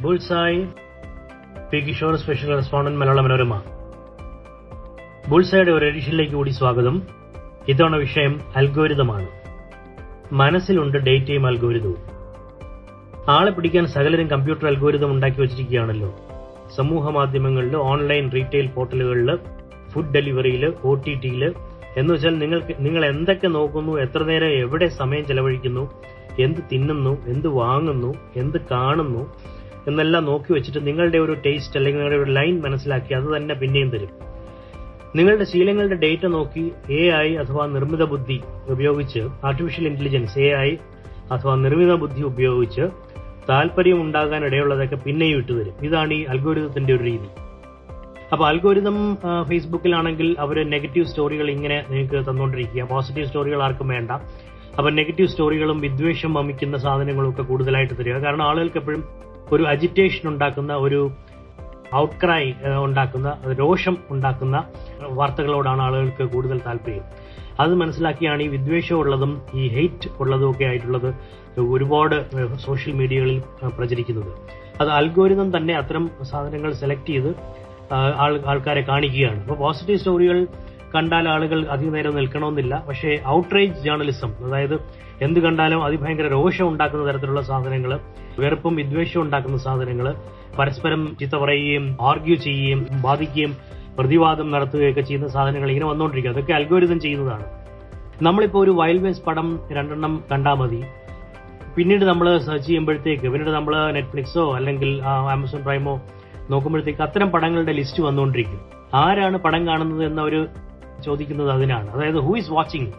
Bull's eye P Kishore special respondent Malayala Manorama. ബുൾസായുടെ ഒരു എഡിഷനിലേക്ക് കൂടി സ്വാഗതം. ഇത്തവണ വിഷയം അൽഗോരിതമാണ്. മനസ്സിലുണ്ട് ഡേറ്റയും അൽഗോരിതവും. ആളെ പിടിക്കാൻ സകലരും കമ്പ്യൂട്ടർ അൽഗോരിതം ഉണ്ടാക്കി വെച്ചിരിക്കുകയാണല്ലോ. സമൂഹ മാധ്യമങ്ങളിൽ ഓൺലൈൻ റീറ്റെയിൽ പോർട്ടലുകളിൽ ഫുഡ് ഡെലിവറിയിൽ ഒ ടി ടിയിൽ എന്ന് വെച്ചാൽ നിങ്ങൾക്ക് നിങ്ങൾ എന്തൊക്കെ നോക്കുന്നു എത്ര നേരം എവിടെ സമയം ചെലവഴിക്കുന്നു എന്ത് തിന്നുന്നു എന്ത് വാങ്ങുന്നു എന്ത് കാണുന്നു എന്നെല്ലാം നോക്കി വെച്ചിട്ട് നിങ്ങളുടെ ഒരു ടേസ്റ്റ് അല്ലെങ്കിൽ നിങ്ങളുടെ ഒരു ലൈൻ മനസ്സിലാക്കി അത് തന്നെ പിന്നെയും തരും. നിങ്ങളുടെ ശീലങ്ങളുടെ ഡേറ്റ നോക്കി എ ഐ അഥവാ നിർമ്മിത ബുദ്ധി ഉപയോഗിച്ച് ആർട്ടിഫിഷ്യൽ ഇന്റലിജൻസ് എ ഐ അഥവാ നിർമ്മിത ബുദ്ധി ഉപയോഗിച്ച് താല്പര്യം ഉണ്ടാകാൻ ഇടയുള്ളതൊക്കെ പിന്നെയും ഇട്ടുതരും. ഇതാണ് ഈ അൽഗോരിതത്തിന്റെ ഒരു രീതി. അപ്പൊ അൽഗോരിതം ഫേസ്ബുക്കിലാണെങ്കിൽ അവർ നെഗറ്റീവ് സ്റ്റോറികൾ ഇങ്ങനെ നിങ്ങൾക്ക് തന്നുകൊണ്ടിരിക്കുക പോസിറ്റീവ് സ്റ്റോറികൾ ആർക്കും വേണ്ട. അപ്പൊ നെഗറ്റീവ് സ്റ്റോറികളും വിദ്വേഷം വമിക്കുന്ന സാധനങ്ങളും ഒക്കെ കൂടുതലായിട്ട് തരിക. കാരണം ആളുകൾക്ക് എപ്പോഴും ഒരു അജിറ്റേഷൻ ഉണ്ടാക്കുന്ന ഒരു ഔട്ട്ക്രൈ ഉണ്ടാക്കുന്ന രോഷം ഉണ്ടാക്കുന്ന വാർത്തകളോടാണ് ആളുകൾക്ക് കൂടുതൽ താല്പര്യം. അത് മനസ്സിലാക്കിയാണ് ഈ വിദ്വേഷമുള്ളതും ഈ ഹെയ്റ്റ് ഉള്ളതും ഒക്കെ ആയിട്ടുള്ളത് ഒരുപാട് സോഷ്യൽ മീഡിയകളിൽ പ്രചരിക്കുന്നത്. അത് അൽഗോരിതം തന്നെ അത്തരം സാധനങ്ങൾ സെലക്ട് ചെയ്ത് ആൾക്കാരെ കാണിക്കുകയാണ്. അപ്പോൾ പോസിറ്റീവ് സ്റ്റോറികൾ കണ്ടാൽ ആളുകൾ അധികം നേരം നിൽക്കണമെന്നില്ല. പക്ഷേ ഔട്ട്റേജ് ജേർണലിസം അതായത് എന്ത് കണ്ടാലും അതിഭയങ്കര രോഷം ഉണ്ടാക്കുന്ന തരത്തിലുള്ള സാധനങ്ങൾ വെറുപ്പും വിദ്വേഷവും ഉണ്ടാക്കുന്ന സാധനങ്ങൾ പരസ്പരം ചിത്ത പറയുകയും ആർഗ്യൂ ചെയ്യുകയും ബാധിക്കുകയും പ്രതിവാദം നടത്തുകയൊക്കെ ചെയ്യുന്ന സാധനങ്ങൾ ഇങ്ങനെ വന്നുകൊണ്ടിരിക്കുക അതൊക്കെ അൽഗോരിതം ചെയ്യുന്നതാണ്. നമ്മളിപ്പോൾ ഒരു വൈൽഡ് വേസ് പടം രണ്ടെണ്ണം കണ്ടാൽ മതി. പിന്നീട് നമ്മൾ സെർച്ച് ചെയ്യുമ്പോഴത്തേക്ക് പിന്നീട് നമ്മൾ നെറ്റ്ഫ്ലിക്സോ അല്ലെങ്കിൽ ആമസോൺ പ്രൈമോ നോക്കുമ്പോഴത്തേക്ക് അത്തരം പടങ്ങളുടെ ലിസ്റ്റ് വന്നുകൊണ്ടിരിക്കും. ആരാണ് പടം കാണുന്നത് എന്നവർ ചോദിക്കുന്നത് അതിനാണ്. അതായത് ഹൂ ഇസ് വാച്ചിങ്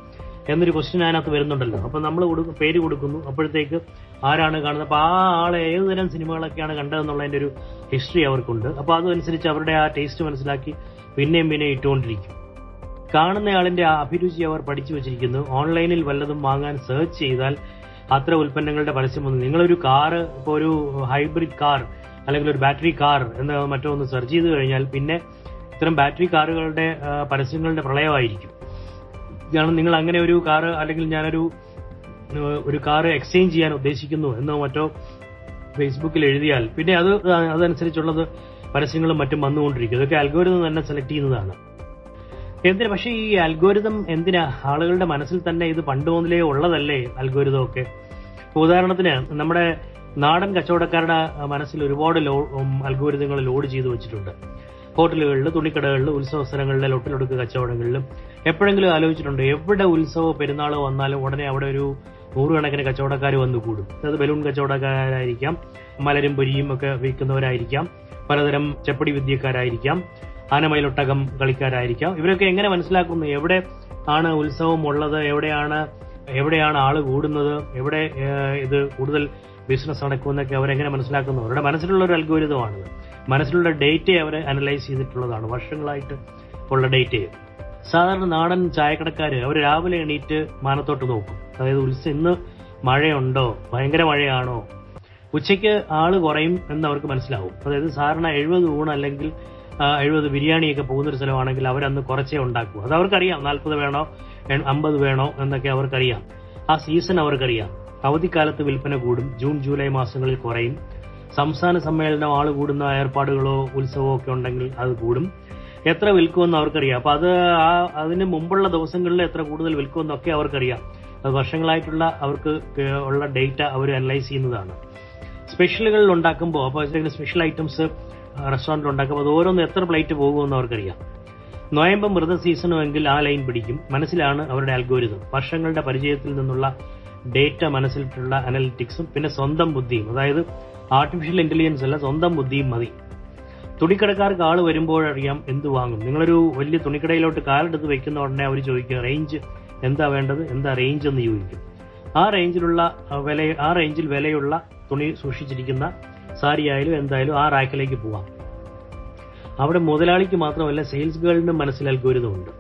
എന്നൊരു ക്വസ്റ്റ്യൻ അതിനകത്ത് വരുന്നുണ്ടല്ലോ. അപ്പൊ നമ്മൾ പേര് കൊടുക്കുന്നു. അപ്പോഴത്തേക്ക് ആരാണ് കാണുന്നത്? അപ്പൊ ആ ആളെ ഏത് തരം സിനിമകളൊക്കെയാണ് കണ്ടതെന്നുള്ളതിന്റെ ഒരു ഹിസ്റ്ററി അവർക്കുണ്ട്. അപ്പൊ അതനുസരിച്ച് അവരുടെ ആ ടേസ്റ്റ് മനസ്സിലാക്കി പിന്നെയും പിന്നെയും ഇട്ടുകൊണ്ടിരിക്കും. കാണുന്നയാളിന്റെ അഭിരുചി അവർ പഠിച്ചു വെച്ചിരിക്കുന്നു. ഓൺലൈനിൽ വല്ലതും വാങ്ങാൻ സെർച്ച് ചെയ്താൽ അത്ര ഉൽപ്പന്നങ്ങളുടെ പരസ്യം വന്നു. നിങ്ങളൊരു കാറ് ഇപ്പോൾ ഒരു ഹൈബ്രിഡ് കാർ അല്ലെങ്കിൽ ഒരു ബാറ്ററി കാർ എന്ന് മറ്റൊന്ന് സെർച്ച് ചെയ്ത് കഴിഞ്ഞാൽ പിന്നെ ഇത്തരം ബാറ്ററി കാറുകളുടെ പരസ്യങ്ങളുടെ പ്രളയമായിരിക്കും. കാരണം നിങ്ങൾ അങ്ങനെ ഒരു കാറ് അല്ലെങ്കിൽ ഞാനൊരു ഒരു കാറ് എക്സ്ചേഞ്ച് ചെയ്യാൻ ഉദ്ദേശിക്കുന്നു എന്നോ മറ്റോ ഫേസ്ബുക്കിൽ എഴുതിയാൽ പിന്നെ അത് അതനുസരിച്ചുള്ളത് പരസ്യങ്ങളും മറ്റും വന്നുകൊണ്ടിരിക്കും. ഇതൊക്കെ അൽഗോരിതം തന്നെ സെലക്ട് ചെയ്യുന്നതാണ്. എന്തിനാ? പക്ഷേ ഈ അൽഗോരിതം എന്തിനാ? ആളുകളുടെ മനസ്സിൽ തന്നെ ഇത് പണ്ട് മുതലേ ഉള്ളതല്ലേ അൽഗോരിതം ഒക്കെ? ഉദാഹരണത്തിന് നമ്മുടെ നാടൻ കച്ചവടക്കാരുടെ മനസ്സിൽ ഒരുപാട് ലോ അൽഗോരിതങ്ങൾ ലോഡ് ചെയ്തു വെച്ചിട്ടുണ്ട്. ഹോട്ടലുകളിൽ തുണിക്കടകളിൽ ഉത്സവ സ്ഥലങ്ങളിലെ ലൊട്ടിലൊടുക്ക് കച്ചവടങ്ങളിലും എപ്പോഴെങ്കിലും ആലോചിച്ചിട്ടുണ്ട് എവിടെ ഉത്സവ പെരുന്നാളോ വന്നാലും ഉടനെ അവിടെ ഒരു നൂറുകണക്കിന് കച്ചവടക്കാർ വന്നു കൂടും. അത് ബലൂൺ കച്ചവടക്കാരായിരിക്കാം മലരും പൊരിയും ഒക്കെ വിൽക്കുന്നവരായിരിക്കാം പലതരം ചെപ്പടി വിദ്യക്കാരായിരിക്കാം ആനമയിലൊട്ടകം കളിക്കാരായിരിക്കാം. ഇവരൊക്കെ എങ്ങനെ മനസ്സിലാക്കുന്നു എവിടെ ആണ് ഉത്സവം ഉള്ളത് എവിടെയാണ് എവിടെയാണ് ആൾ കൂടുന്നത്? എവിടെ ഇത് കൂടുതൽ ബിസിനസ് നടക്കുമെന്നൊക്കെ അവരെങ്ങനെ മനസ്സിലാക്കുന്നു? അവരുടെ മനസ്സിലുള്ള ഒരു അൽഗോരിതമാണിത്. മനസ്സിലുള്ള ഡേറ്റയെ അവർ അനലൈസ് ചെയ്തിട്ടുള്ളതാണ്. വർഷങ്ങളായിട്ട് ഉള്ള ഡേറ്റയെ. സാധാരണ നാടൻ ചായക്കടക്കാർ അവർ രാവിലെ എണീറ്റ് മാനത്തോട്ട് നോക്കും. അതായത് ഉത്സവം ഇന്ന് മഴയുണ്ടോ? ഭയങ്കര മഴയാണോ? ഉച്ചയ്ക്ക് ആൾ കുറയും എന്ന് അവർക്ക് മനസ്സിലാവും. അതായത് സാധാരണ എഴുപത് ഊണ് അല്ലെങ്കിൽ എഴുപത് ബിരിയാണിയൊക്കെ പോകുന്ന ഒരു സ്ഥലമാണെങ്കിൽ അവരന്ന് കുറച്ചേ ഉണ്ടാക്കൂ. അത് അവർക്കറിയാം. നാൽപ്പത് വേണോ? അമ്പത് വേണോ എന്നൊക്കെ അവർക്കറിയാം. ആ സീസൺ അവർക്കറിയാം. അവധിക്കാലത്ത് വിൽപ്പന കൂടും. ജൂൺ ജൂലൈ മാസങ്ങളിൽ കുറയും. സംസ്ഥാന സമ്മേളനം ആൾ കൂടുന്ന ഏർപ്പാടുകളോ ഉത്സവമോ ഒക്കെ ഉണ്ടെങ്കിൽ അത് കൂടും. എത്ര വിൽക്കുമെന്ന് അവർക്കറിയാം. അപ്പൊ അത് ആ അതിന് മുമ്പുള്ള ദിവസങ്ങളിൽ എത്ര കൂടുതൽ വിൽക്കുമെന്നൊക്കെ അവർക്കറിയാം. അത് വർഷങ്ങളായിട്ടുള്ള അവർക്ക് ഉള്ള ഡേറ്റ അവർ അനലൈസ് ചെയ്യുന്നതാണ്. സ്പെഷ്യലുകളിൽ ഉണ്ടാക്കുമ്പോൾ അപ്പോൾ സ്പെഷ്യൽ ഐറ്റംസ് റെസ്റ്റോറന്റിൽ ഉണ്ടാക്കുമ്പോൾ അത് ഓരോന്ന് എത്ര പ്ലേറ്റ് പോകുമെന്ന് അവർക്കറിയാം. നോയമ്പ് മൃത സീസണുമെങ്കിൽ ആ ലൈൻ പിടിക്കും. മനസ്സിലാണ് അവരുടെ അൽഗോരിതം. വർഷങ്ങളുടെ പരിചയത്തിൽ നിന്നുള്ള ഡേറ്റ മനസ്സിലിട്ടുള്ള അനലിറ്റിക്സും പിന്നെ സ്വന്തം ബുദ്ധിയും. അതായത് ആർട്ടിഫിഷ്യൽ ഇന്റലിജൻസ് അല്ല സ്വന്തം ബുദ്ധിയും മതി. തുണിക്കടക്കാർക്ക് ആൾ വരുമ്പോഴറിയാം എന്ത് വാങ്ങും. നിങ്ങളൊരു വലിയ തുണിക്കടയിലോട്ട് കാലെടുത്ത് വെക്കുന്ന ഉടനെ അവർ ചോദിക്കുക റേഞ്ച് എന്താ വേണ്ടത്? എന്താ റേഞ്ച് എന്ന് ചോദിക്കും. ആ റേഞ്ചിലുള്ള വില ആ റേഞ്ചിൽ വിലയുള്ള തുണി സൂക്ഷിച്ചിരിക്കുന്ന സാരിയായാലും എന്തായാലും ആ റാക്കിലേക്ക് പോവാം. അവിടെ മുതലാളിക്ക് മാത്രമല്ല സെയിൽസ് ഗേളിനും മനസ്സിൽ അൽഗോരിതമുണ്ട്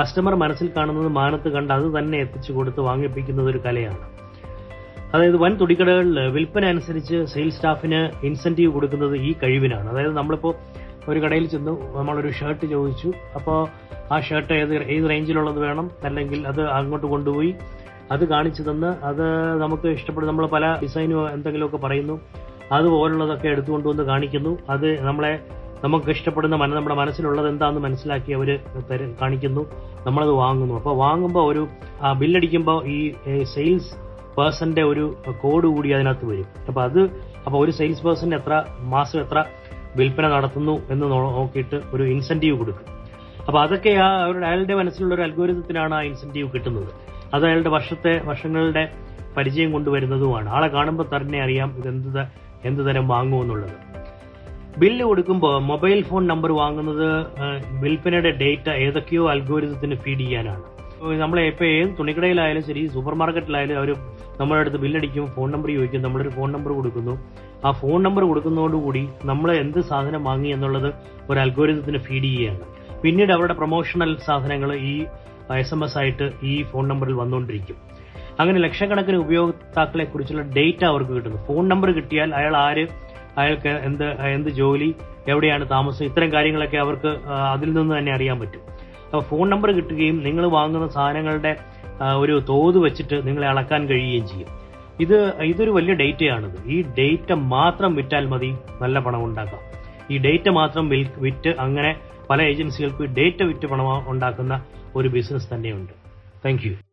കസ്റ്റമർ മനസ്സിൽ കാണുന്നത് മാനത്ത് കണ്ട് അത് തന്നെ എത്തിച്ചു കൊടുത്ത് വാങ്ങിപ്പിക്കുന്നത് ഒരു കലയാണ്. അതായത് വൻ തുടിക്കടകളിൽ വിൽപ്പന അനുസരിച്ച് സെയിൽസ് സ്റ്റാഫിന് ഇൻസെന്റീവ് കൊടുക്കുന്നത് ഈ കഴിവിനാണ്. അതായത് നമ്മളിപ്പോൾ ഒരു കടയിൽ ചെന്നു നമ്മളൊരു ഷർട്ട് ചോദിച്ചു അപ്പോൾ ആ ഷർട്ട് ഏത് ഏത് റേഞ്ചിലുള്ളത് വേണം? അല്ലെങ്കിൽ അത് അങ്ങോട്ട് കൊണ്ടുപോയി അത് കാണിച്ചു തന്ന് അത് നമുക്ക് ഇഷ്ടപ്പെടും. നമ്മൾ പല ഡിസൈനോ എന്തെങ്കിലുമൊക്കെ പറയുന്നു. അതുപോലുള്ളതൊക്കെ എടുത്തുകൊണ്ടുവന്ന് കാണിക്കുന്നു. അത് നമ്മളെ നമുക്ക് ഇഷ്ടപ്പെടുന്ന മന നമ്മുടെ മനസ്സിലുള്ളത് എന്താണെന്ന് മനസ്സിലാക്കി അവർ കാണിക്കുന്നു. നമ്മളത് വാങ്ങുന്നു. അപ്പോൾ വാങ്ങുമ്പോൾ ഒരു ബില്ലടിക്കുമ്പോൾ ഈ സെയിൽസ് പേഴ്സന്റെ ഒരു കോഡ് കൂടി അതിനകത്ത് വരും. അപ്പോൾ അത് അപ്പോൾ ഒരു സെയിൽസ് പേഴ്സൺ എത്ര മാസം എത്ര വിൽപ്പന നടത്തുന്നു എന്ന് നോക്കിയിട്ട് ഒരു ഇൻസെന്റീവ് കൊടുക്കും. അപ്പോൾ അതൊക്കെ ആ അവരുടെ അയാളുടെ മനസ്സിലുള്ള ഒരു അൽഗോരിതത്തിനാണ് ആ ഇൻസെന്റീവ് കിട്ടുന്നത്. അത് അയാളുടെ വർഷത്തെ വർഷങ്ങളുടെ പരിചയം കൊണ്ടുവരുന്നതുമാണ്. ആളെ കാണുമ്പോൾ തന്നെ അറിയാം ഇത് എന്ത് എന്ത് തരം വാങ്ങുമെന്നുള്ളത്. ബില്ല് കൊടുക്കുമ്പോൾ മൊബൈൽ ഫോൺ നമ്പർ വാങ്ങുന്നത് വിൽപ്പനയുടെ ഡേറ്റ ഏതൊക്കെയോ അൽഗോരിതത്തിന് ഫീഡ് ചെയ്യാനാണ്. നമ്മൾ ഇപ്പോൾ ഏത് തുണിക്കടയിലായാലും ശരി സൂപ്പർ മാർക്കറ്റിലായാലും അവർ നമ്മുടെ അടുത്ത് ബില്ലടിക്കും ഫോൺ നമ്പർ ചോദിക്കും നമ്മളൊരു ഫോൺ നമ്പർ കൊടുക്കുന്നു. ആ ഫോൺ നമ്പർ കൊടുക്കുന്നതോടുകൂടി നമ്മൾ എന്ത് സാധനം വാങ്ങി എന്നുള്ളത് ഒരു അൽഗോരിതത്തിന് ഫീഡ് ചെയ്യുകയാണ്. പിന്നീട് അവരുടെ പ്രൊമോഷണൽ സാധനങ്ങൾ ഈ എസ് എം എസ് ആയിട്ട് ഈ ഫോൺ നമ്പറിൽ വന്നുകൊണ്ടിരിക്കും അങ്ങനെ ലക്ഷക്കണക്കിന് ഉപയോക്താക്കളെ കുറിച്ചുള്ള ഡേറ്റ അവർക്ക് കിട്ടുന്നു. ഫോൺ നമ്പർ കിട്ടിയാൽ അയാൾ ആര് അയാൾക്ക് എന്ത് എന്ത് ജോലി എവിടെയാണ് താമസം ഇത്തരം കാര്യങ്ങളൊക്കെ അവർക്ക് അതിൽ നിന്ന് തന്നെ അറിയാൻ പറ്റും. അപ്പോൾ ഫോൺ നമ്പർ കിട്ടുകയും നിങ്ങൾ വാങ്ങുന്ന സാധനങ്ങളുടെ ഒരു തോത് വെച്ചിട്ട് നിങ്ങളെ അളക്കാൻ കഴിയുകയും ചെയ്യും. ഇത് ഇതൊരു വലിയ ഡേറ്റയാണിത്. ഈ ഡേറ്റ മാത്രം വിറ്റാൽ മതി നല്ല പണം ഉണ്ടാക്കാം. ഈ ഡേറ്റ മാത്രം വിറ്റ് അങ്ങനെ പല ഏജൻസികൾക്ക് ഡേറ്റ വിറ്റ് പണം ഉണ്ടാക്കുന്ന ഒരു ബിസിനസ് തന്നെയുണ്ട്. താങ്ക്